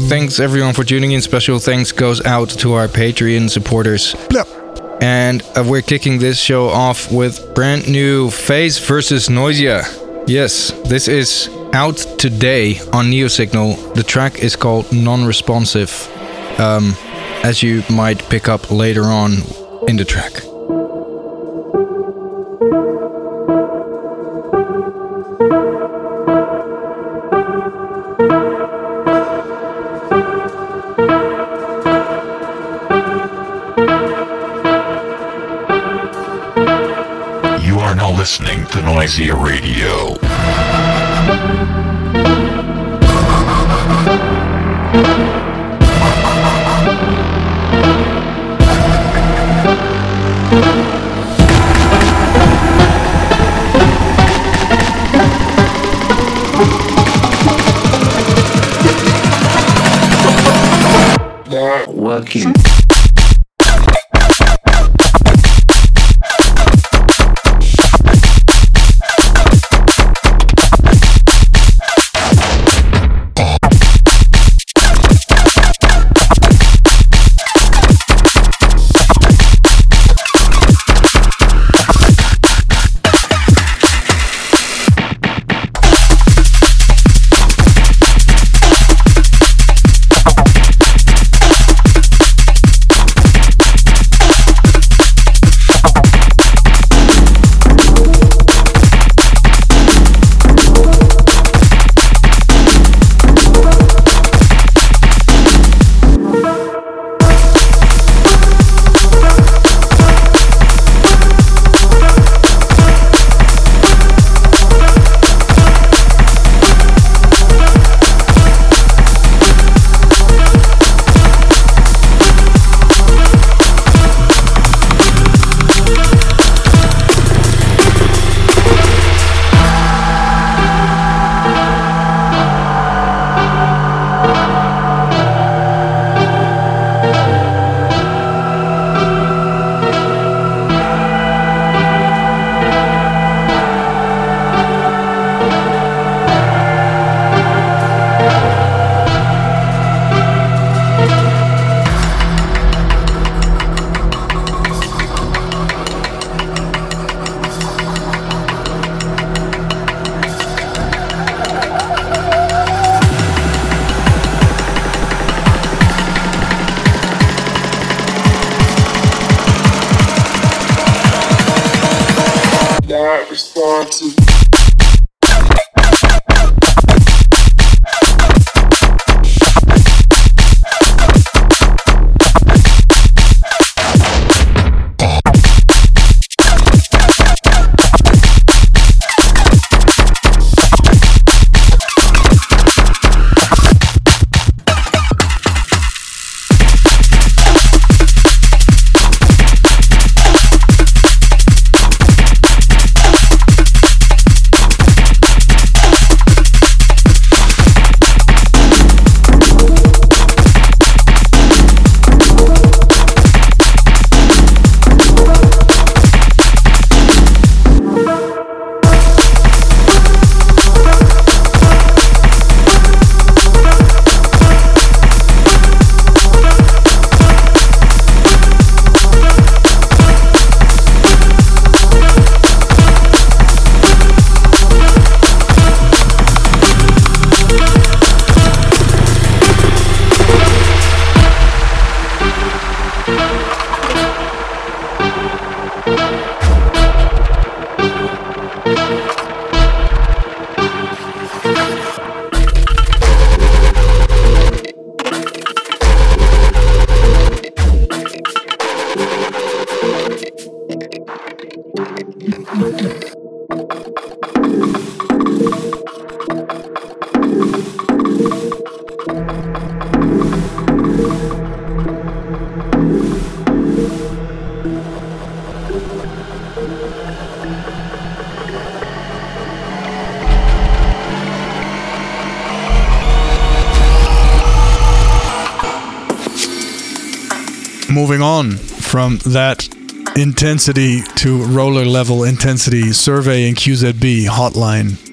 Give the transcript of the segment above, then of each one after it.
Thanks everyone for tuning in. Special thanks goes out to our Patreon supporters. And uh, we're kicking this show off with brand new Phace versus Noisia. Yes, this is out today on Neosignal. The track is called Non Responsive, um, as you might pick up later on in the track. Noisia Radio. Working. Not responsive. Moving on from that intensity to roller level intensity, survey in QZB hotline.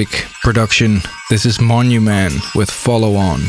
Music production. This is Monument with Follow On.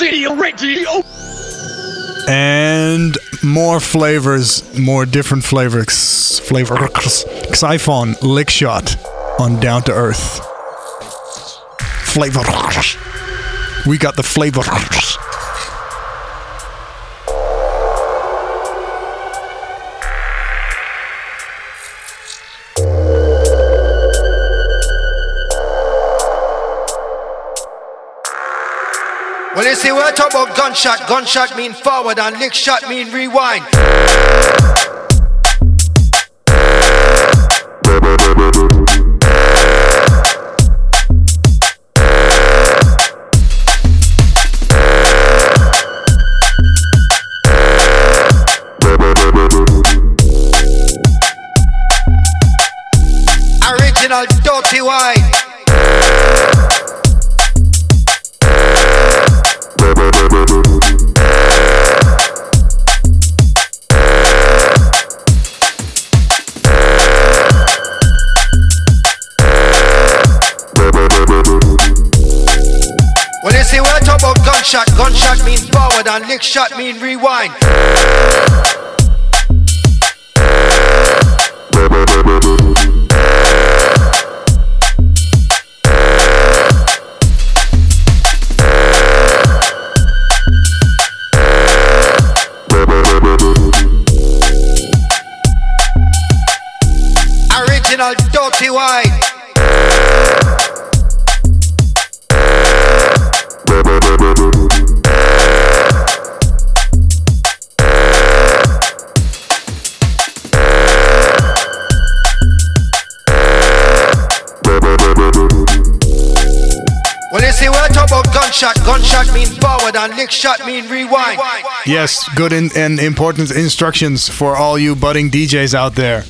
Noisia Radio. And more flavors, more different flavors. Xyphon, Lick Shot on Down to Earth. Flavor. We got the flavor. See, talking about gunshot. Gunshot mean forward and lick shot mean rewind. And lick shot mean rewind. Original dirty wine. Gunshot, gunshot mean forward and lick shot mean rewind. Yes, good in, and important instructions for all you budding DJs out there.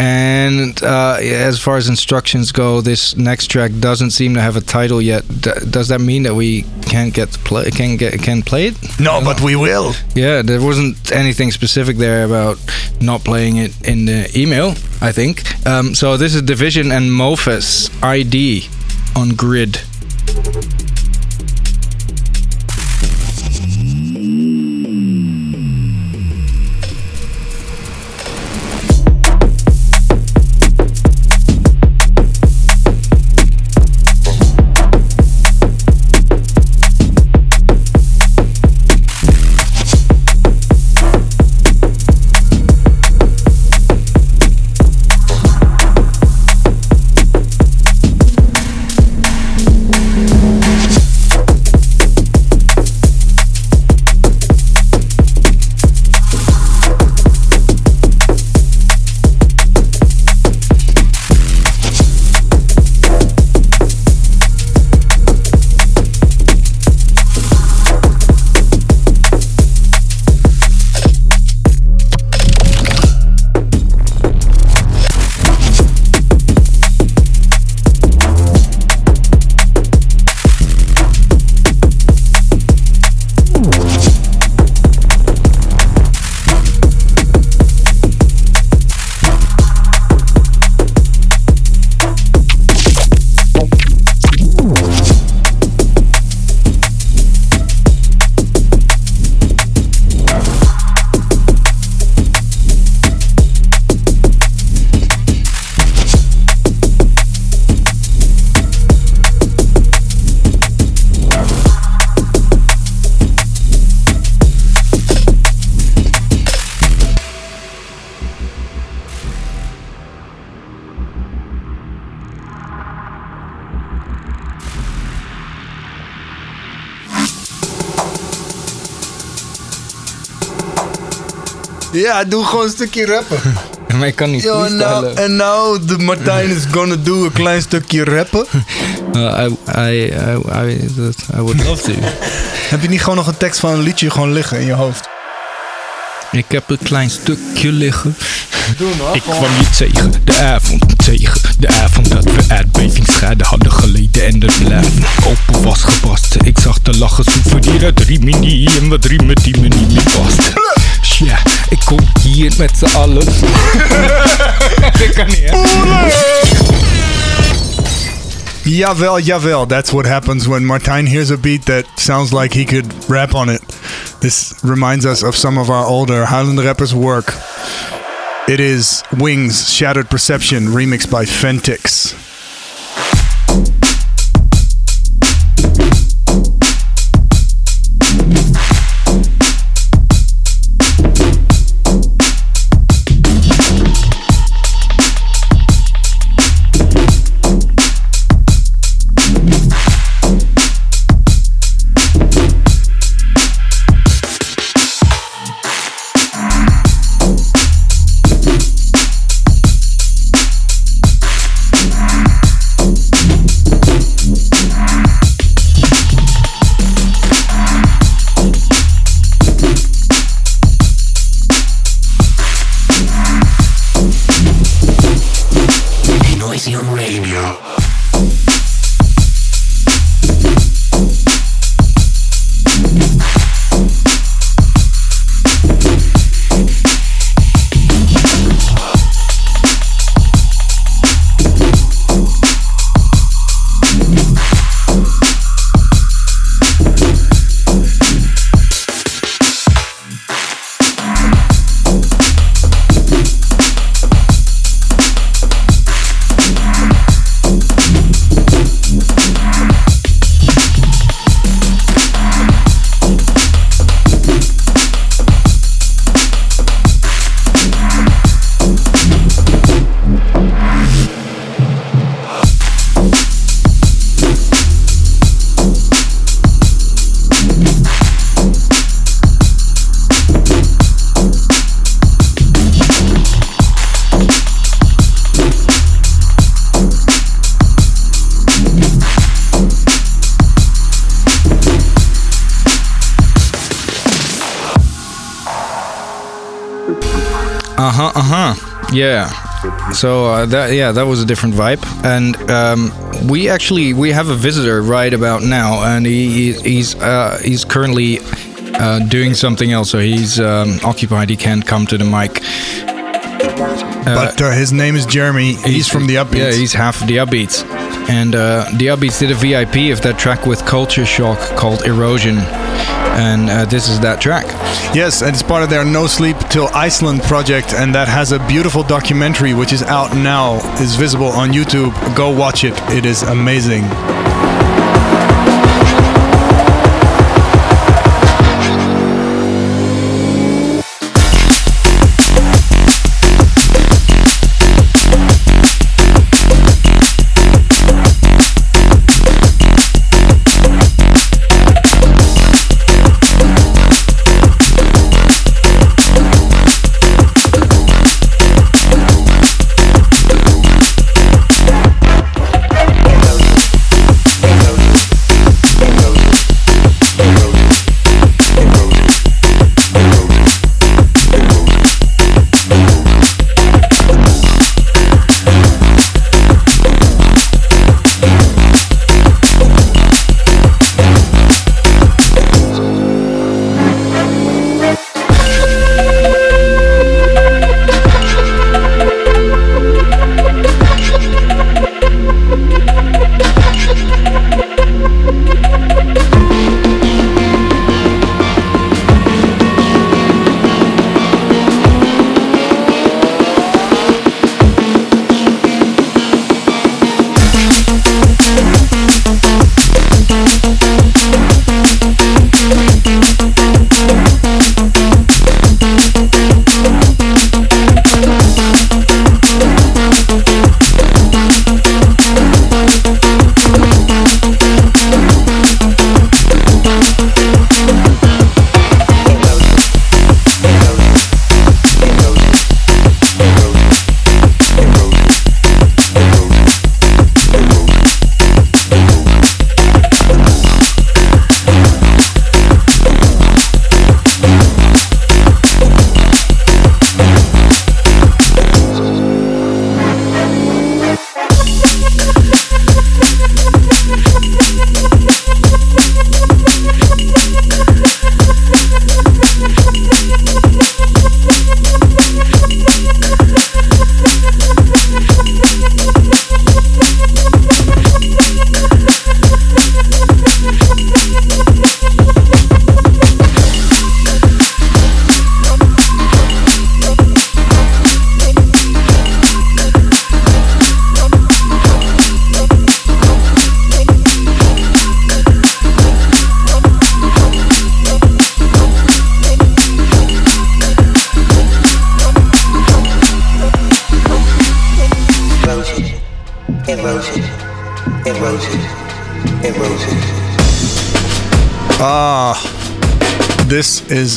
And uh, as far as instructions go, this next track doesn't seem to have a title yet. D- does that mean that we can't get play? Can get can play it? No, but we will. Yeah, there wasn't anything specific there about not playing it in the email. I think. Um, so this is Division and Mofus ID on Grid. Ja, doe gewoon een stukje rappen. Maar ik kan niet Yo, en nou, en nou, de Martijn is gonna do een klein stukje rappen. Uh, I, I, I, I, would love to. Heb je niet gewoon nog een tekst van een liedje gewoon liggen in je hoofd? Ik heb een klein stukje liggen. Doe nog. Ik kwam je tegen, de avond tegen. De avond dat we aardbevingsschade hadden geleden en de blijven open was gebarsten. Ik zag de lachen souvenir uit Rimini en wat riemen die me niet meer pasten. Ja, ik kom hier met z'n allen. Dat kan niet, hè? Javel, Javel. That's what happens when Martijn hears a beat that sounds like he could rap on it. This reminds us of some of our older Highland rappers' work. It is Wings Shattered Perception, remixed by Fentix. So uh, that yeah, that was a different vibe, and um, we actually we have a visitor right about now, and he he- he's uh, he's currently uh, doing something else, so he's um, occupied. He can't come to the mic. but uh, his name is Jeremy. He's, from the Upbeats. Yeah, he's half the Upbeats. And uh, the Upbeats did a VIP of that track with Culture Shock called Erosion. And uh, this is that track. Yes, and it's part of their No Sleep Till Iceland project, and that has a beautiful documentary which is out now, is visible on YouTube. Go watch it, it is amazing.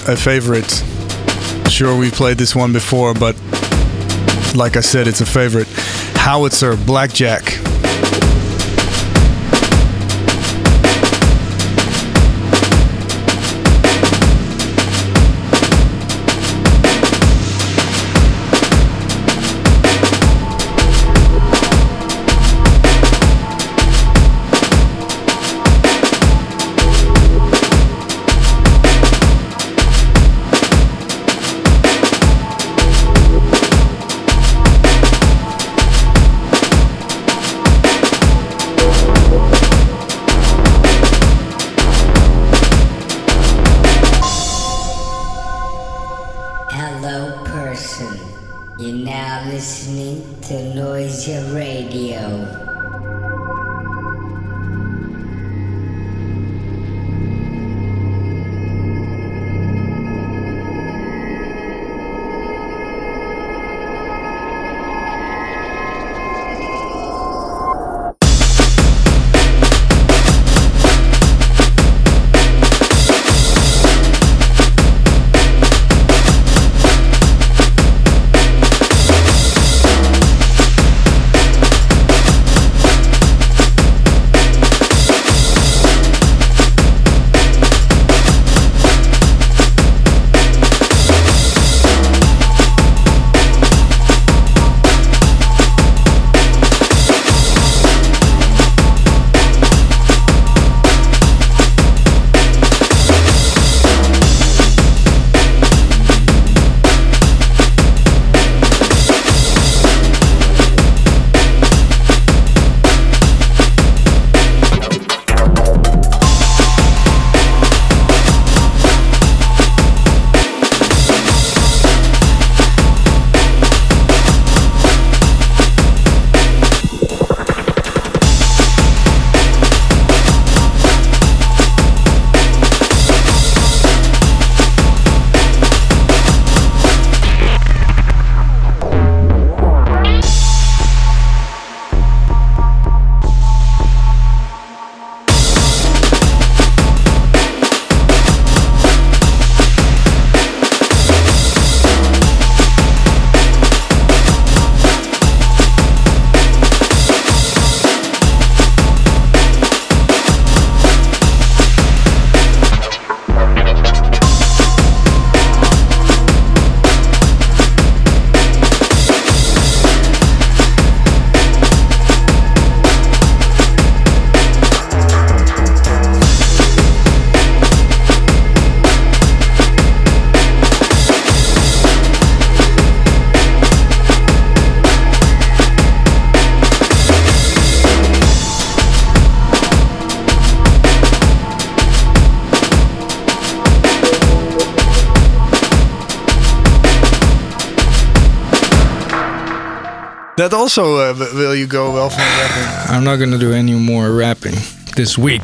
A favorite. Sure, we played this one before, but like I said, it's a favorite. Howitzer, Blackjack. That also uh, will you go well from rapping? I'm not gonna do any more rapping this week.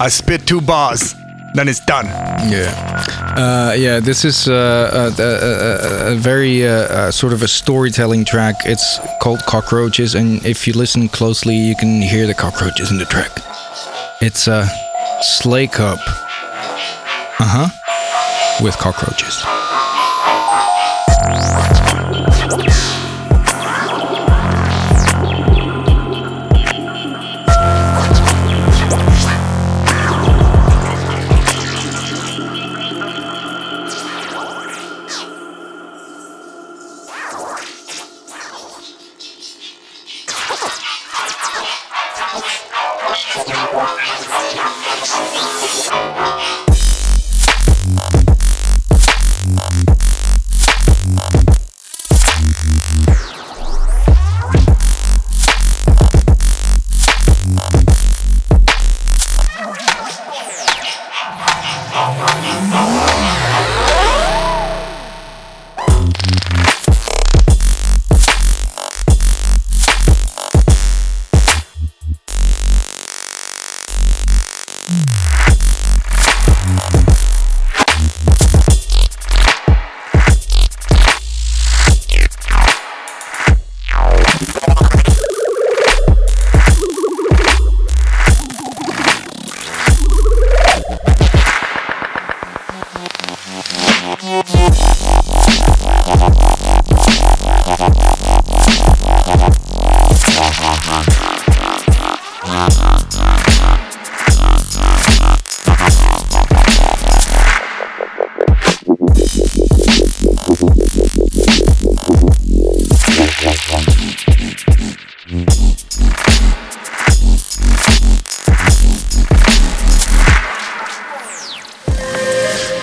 I spit two bars, then it's done. Yeah, uh, yeah. This is uh, a, a, a, a very uh, uh, sort of a storytelling track. It's called Cockroaches, and if you listen closely, you can hear the cockroaches in the track. It's a sleigh cup. Uh huh. With cockroaches.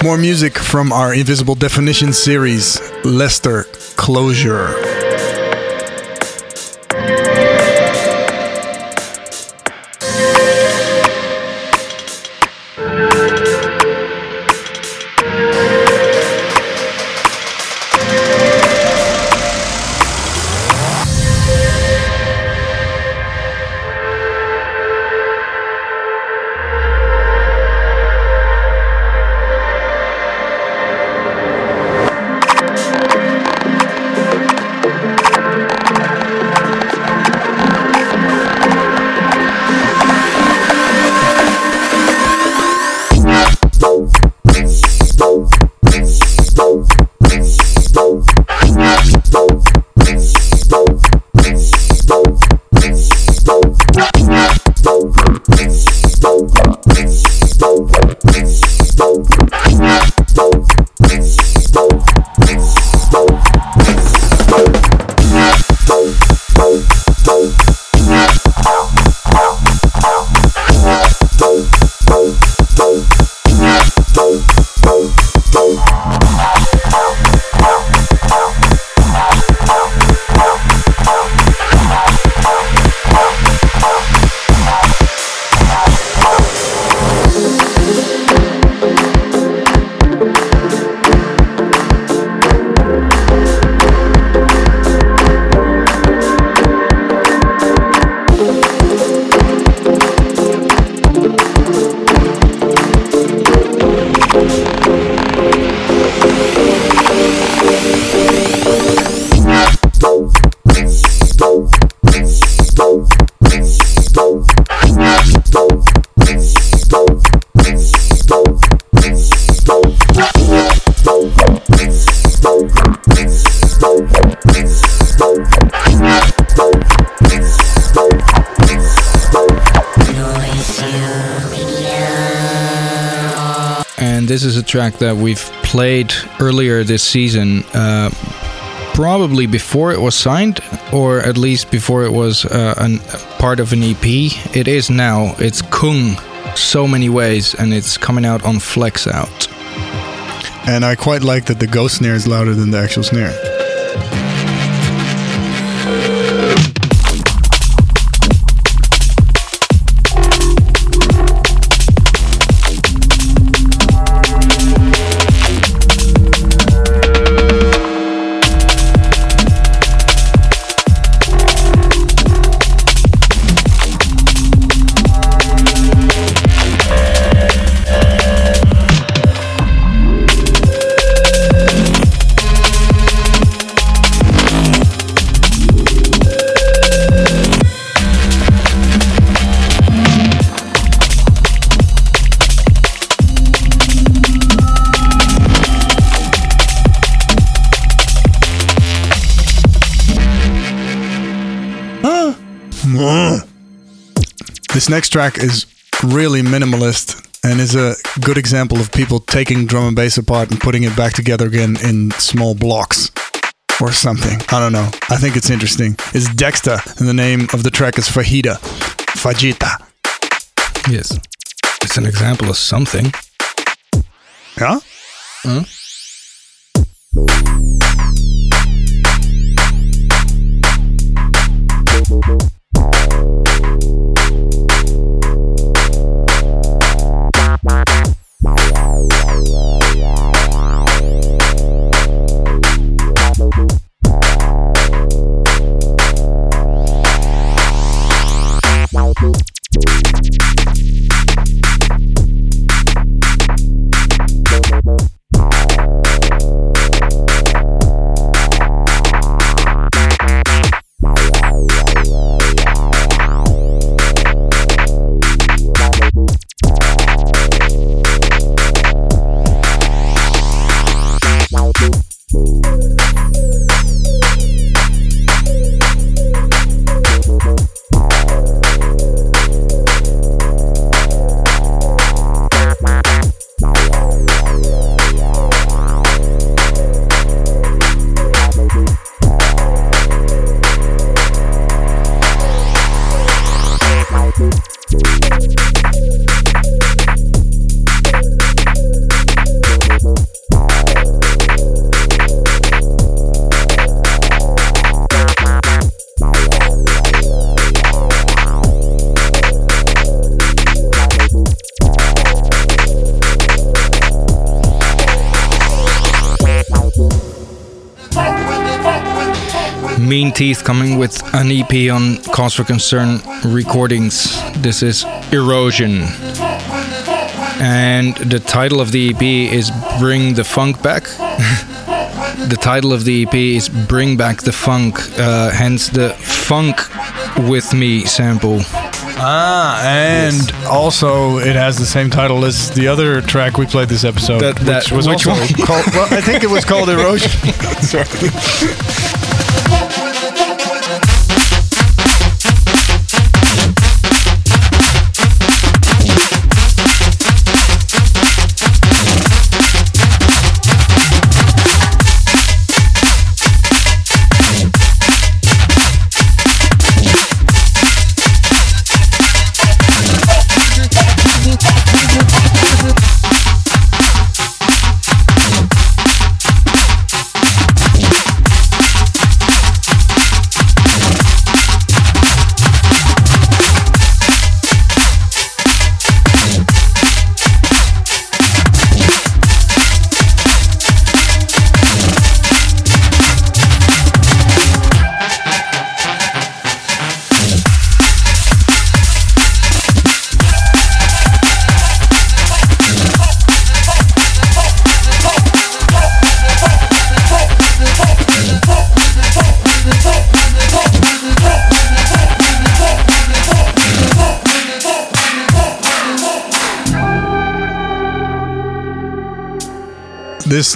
More music from our Invisible Definition series, Lester Closure. Track that we've played earlier this season, uh, probably before it was signed, or at least before it was uh, an, part of an EP. It is now. It's Kung, so many ways, and it's coming out on Flexout. And I quite like that the ghost snare is louder than the actual snare. This next track is really minimalist and is a good example of people taking drum and bass apart and putting it back together again in small blocks or something. I don't know. I think it's interesting. It's Dexter, and the name of the track is Fajita. Fajita. Yes. It's an example of something. Yeah? Huh? Mean Teeth coming with an EP on Cause for Concern Recordings. This is Erosion. And the title of the EP is Bring the Funk Back. the title of the EP is Bring Back the Funk, uh, hence the Funk with Me sample. Ah, and also it has the same title as the other track we played this episode, That- that- which was which also one? called. Well, I think it was called Erosion.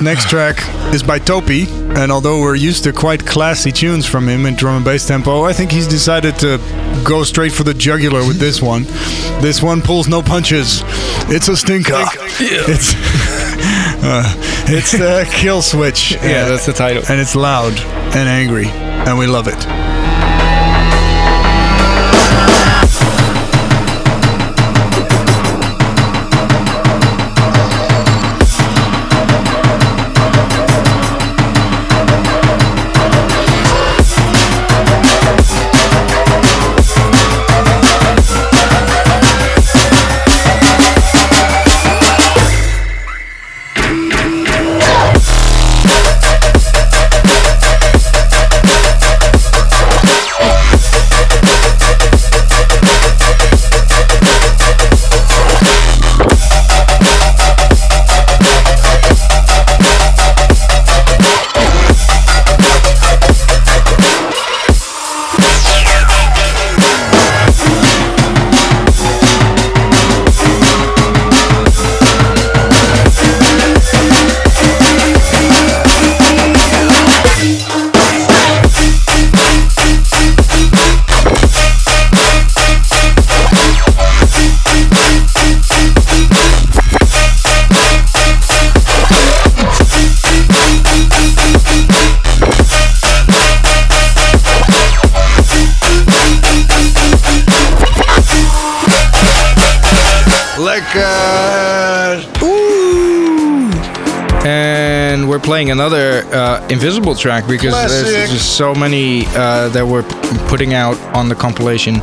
Next track is by Topi, and although we're used to quite classy tunes from him in drum and bass tempo, I think he's decided to go straight for the jugular with this one. This one pulls no punches. It's a stinker. It's uh, it's the kill switch. Yeah, that's the title. and it's loud and angry, and we love it. Invisible track because there's just so many uh, that we're putting out on the compilation.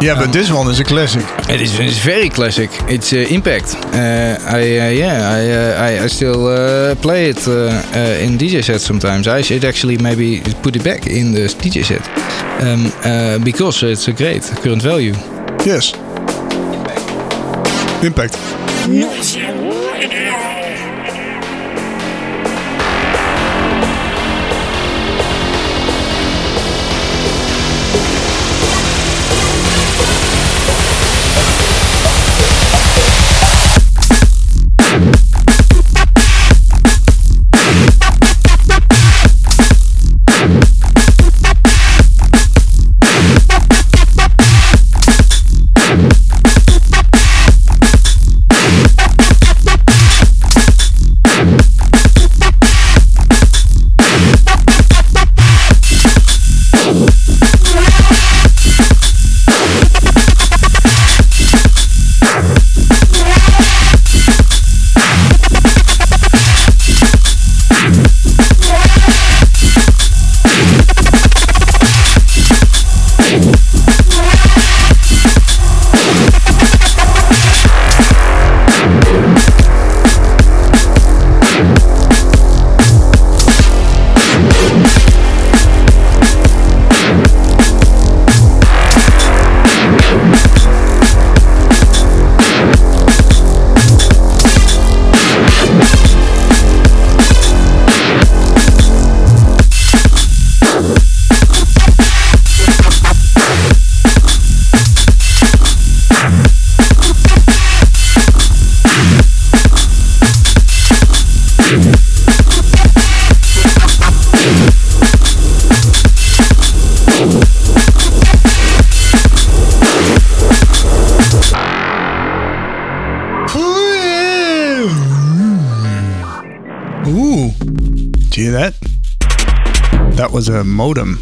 Yeah, but this one is a classic. It is it's very classic. It's uh, Impact. Uh, I uh, yeah I, uh, I I still uh, play it uh, uh, in DJ sets sometimes. I should actually maybe put it back in the DJ set um, uh, because it's a great current value. Yes. Impact. Ooh. Do you hear that? That was a modem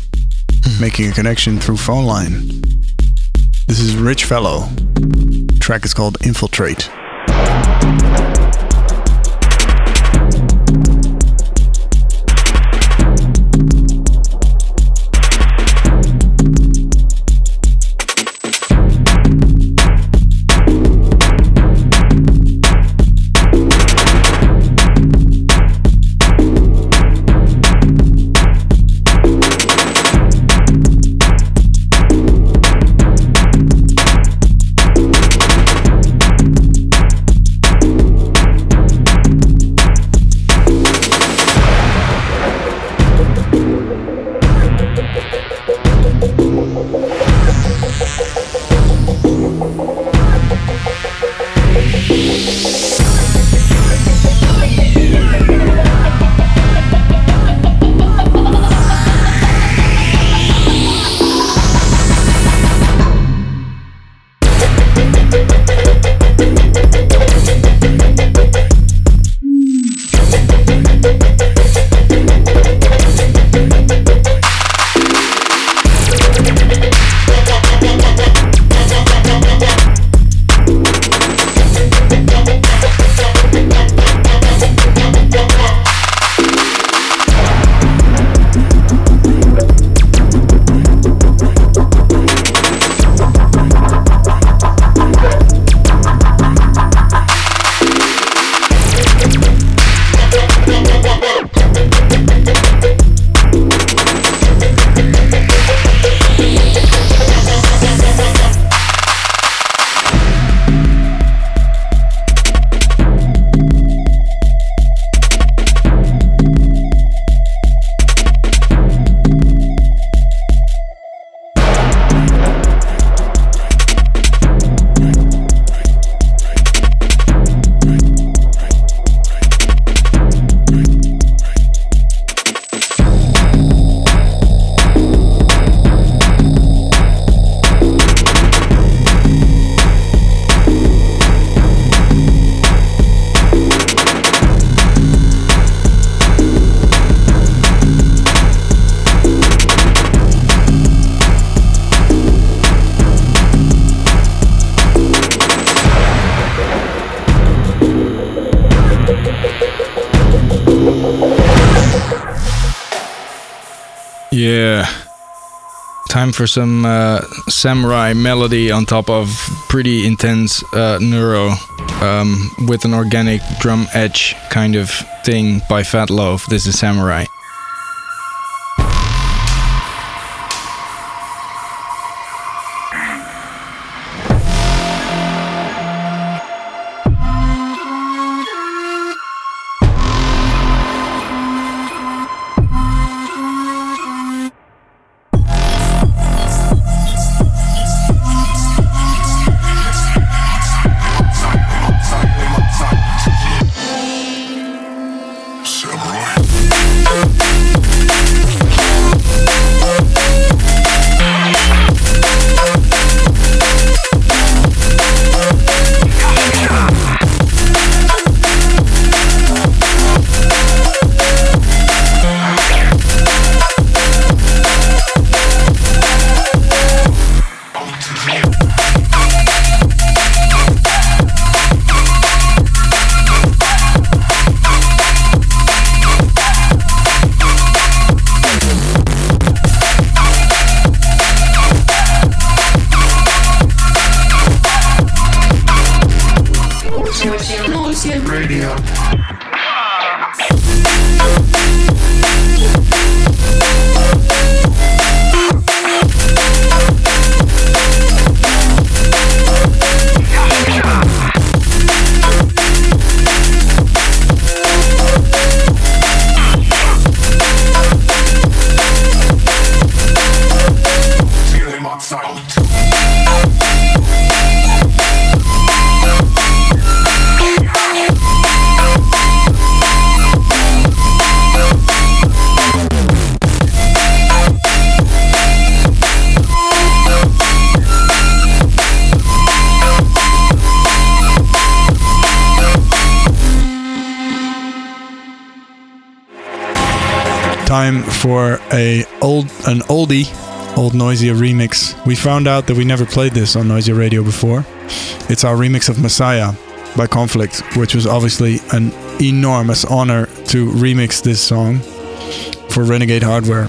making a connection through phone line. This is Rich Fellow. track is called Infiltrate. Time for some uh, samurai melody on top of pretty intense uh, neuro um, with an organic drum edge kind of thing by Fat Loaf. This is Samurai. A old an oldie, old Noisia remix. We found out that we never played this on Noisia Radio before. It's our remix of Messiah by Konflict, which was obviously an enormous honor to remix this song for Renegade Hardware.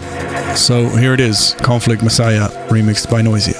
So here it is, Konflict Messiah remixed by Noisia.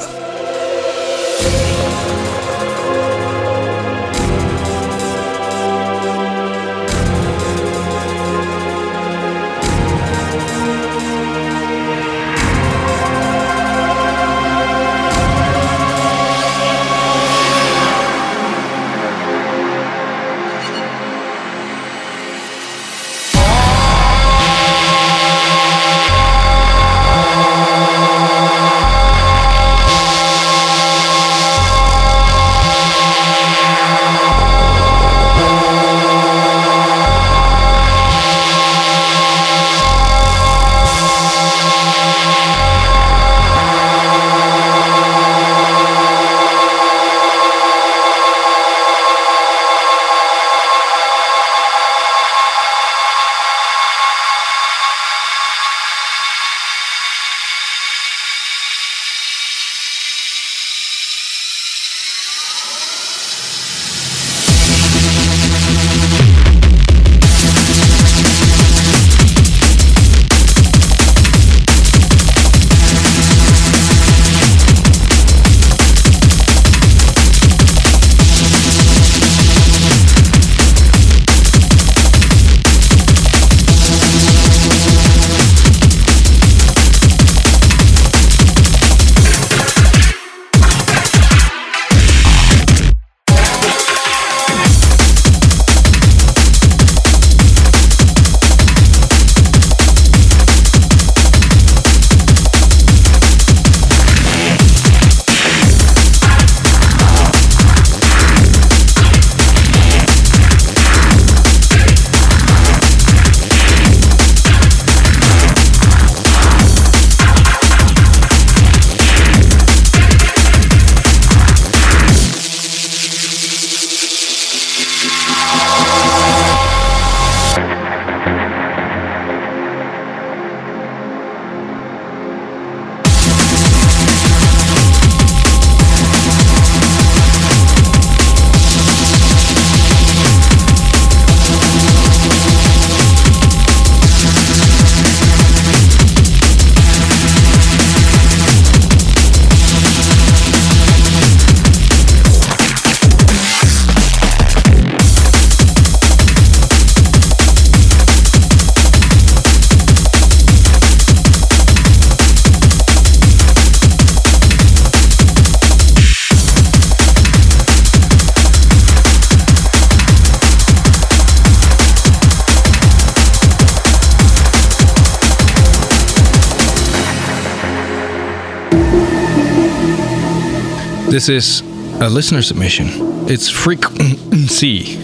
This is a listener submission. It's frequency.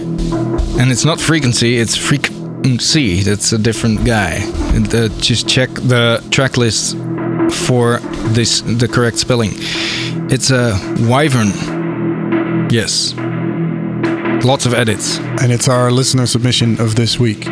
And it's not frequency, it's frequency. That's a different guy. And, uh, just check the track list for this the correct spelling. It's a wyvern. Yes. Lots of edits. And it's our listener submission of this week.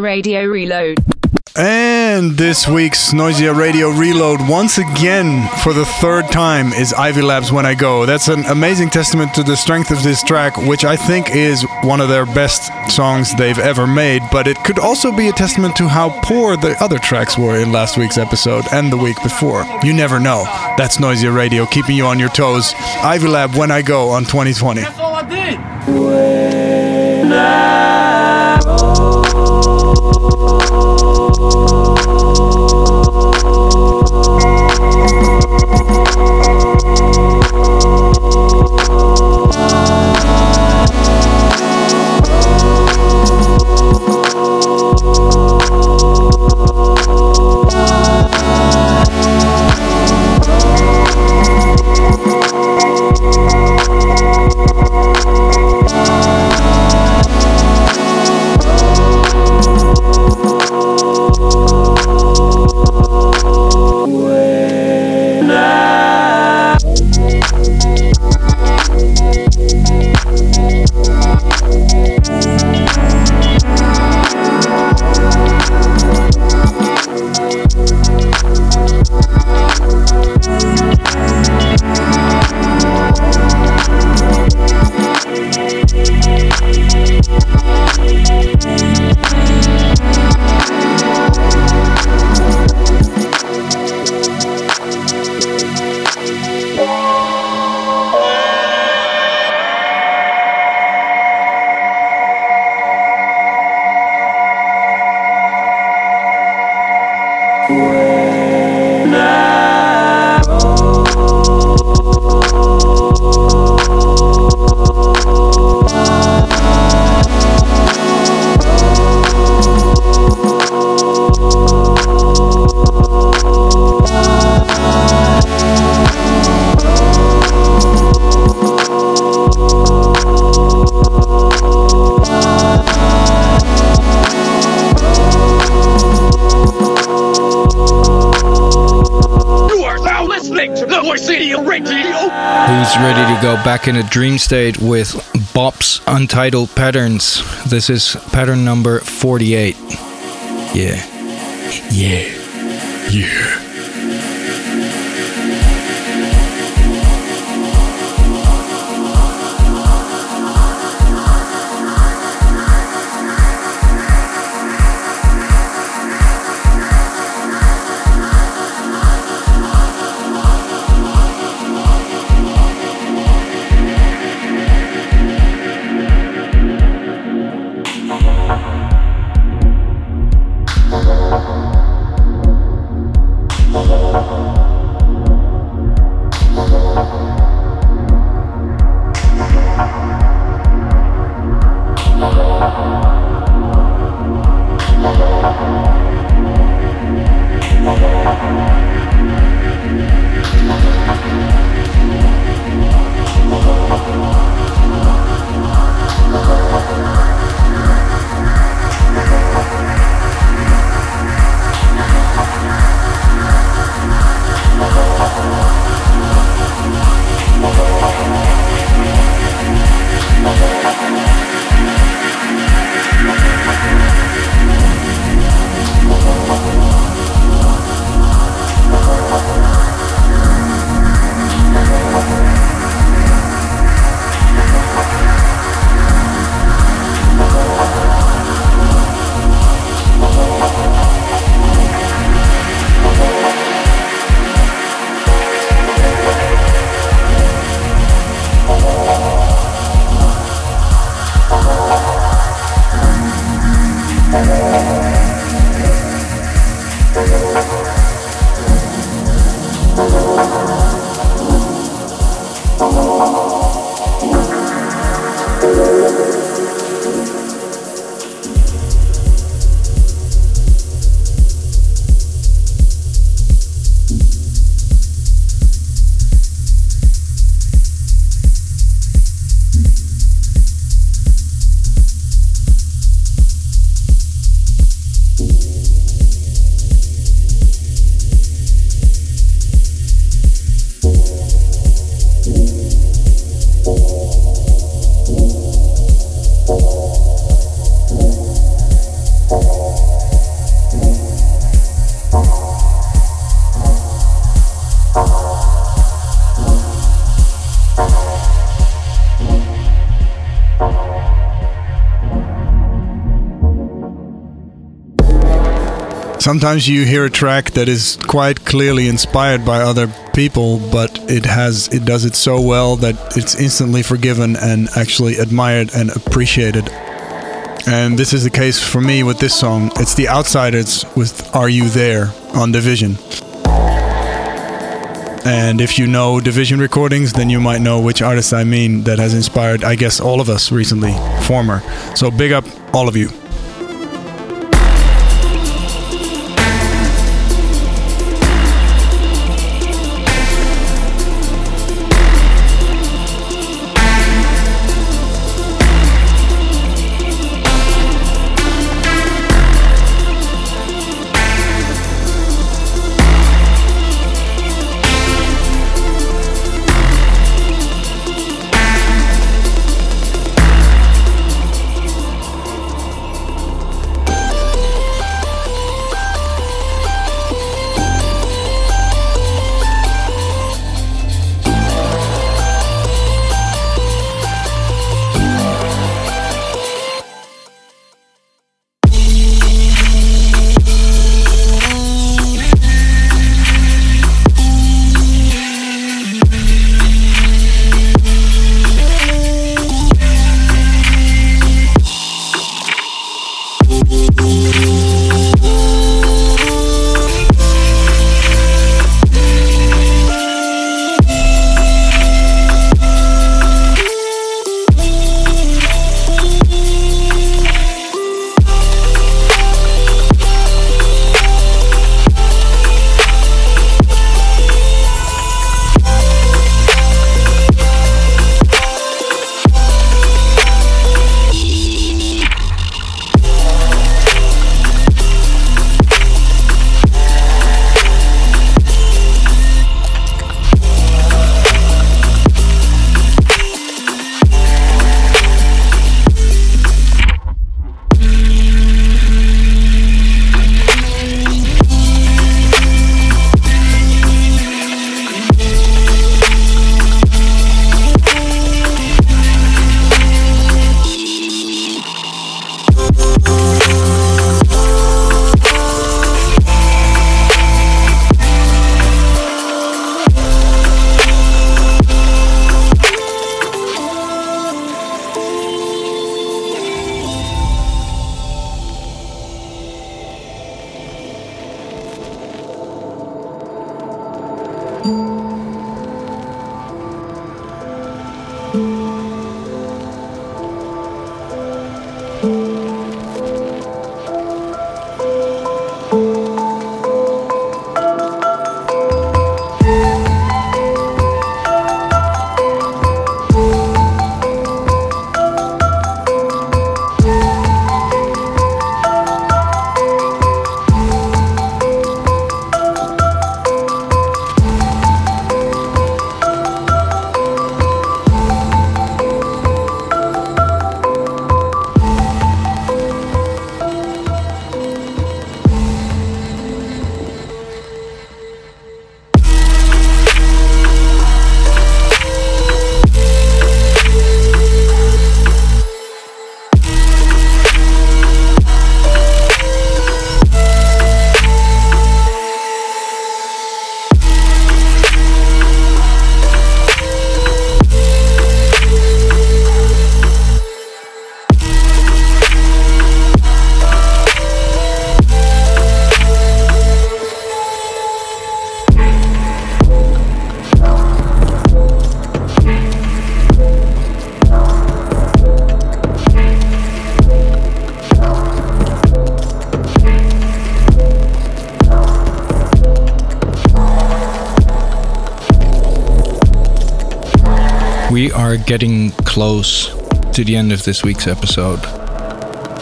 Radio Reload. And this week's Noisia Radio Reload, once again for the third time, is Ivy Labs When I Go. That's an amazing testament to the strength of this track, which I think is one of their best songs they've ever made. But it could also be a testament to how poor the other tracks were in last week's episode and the week before. You never know. That's Noisia Radio, keeping you on your toes. Ivy Lab When I Go on 2020. Back in a dream state with Bop's Untitled Patterns. This is pattern number 48. Yeah. Yeah. Yeah. Sometimes you hear a track that is quite clearly inspired by other people, but it has it does it so well that it's instantly forgiven and actually admired and appreciated. And this is the case for me with this song. It's the Outsiders with Are You There on Division. And if you know Division recordings, then you might know which artist I mean that has inspired, I guess, all of us recently, Fourward. So big up all of you. Getting close to the end of this week's episode.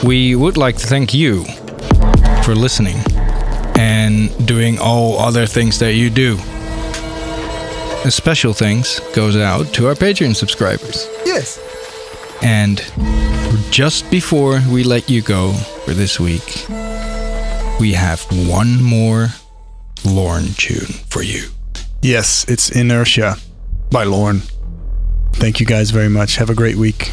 We would like to thank you for listening and doing all other things that you do. A special thanks goes out to our Patreon subscribers. Yes. And just before we let you go for this week, we have one more Lorne tune for you. Yes, it's Inertia by Lorne. Thank you guys very much. Have a great week.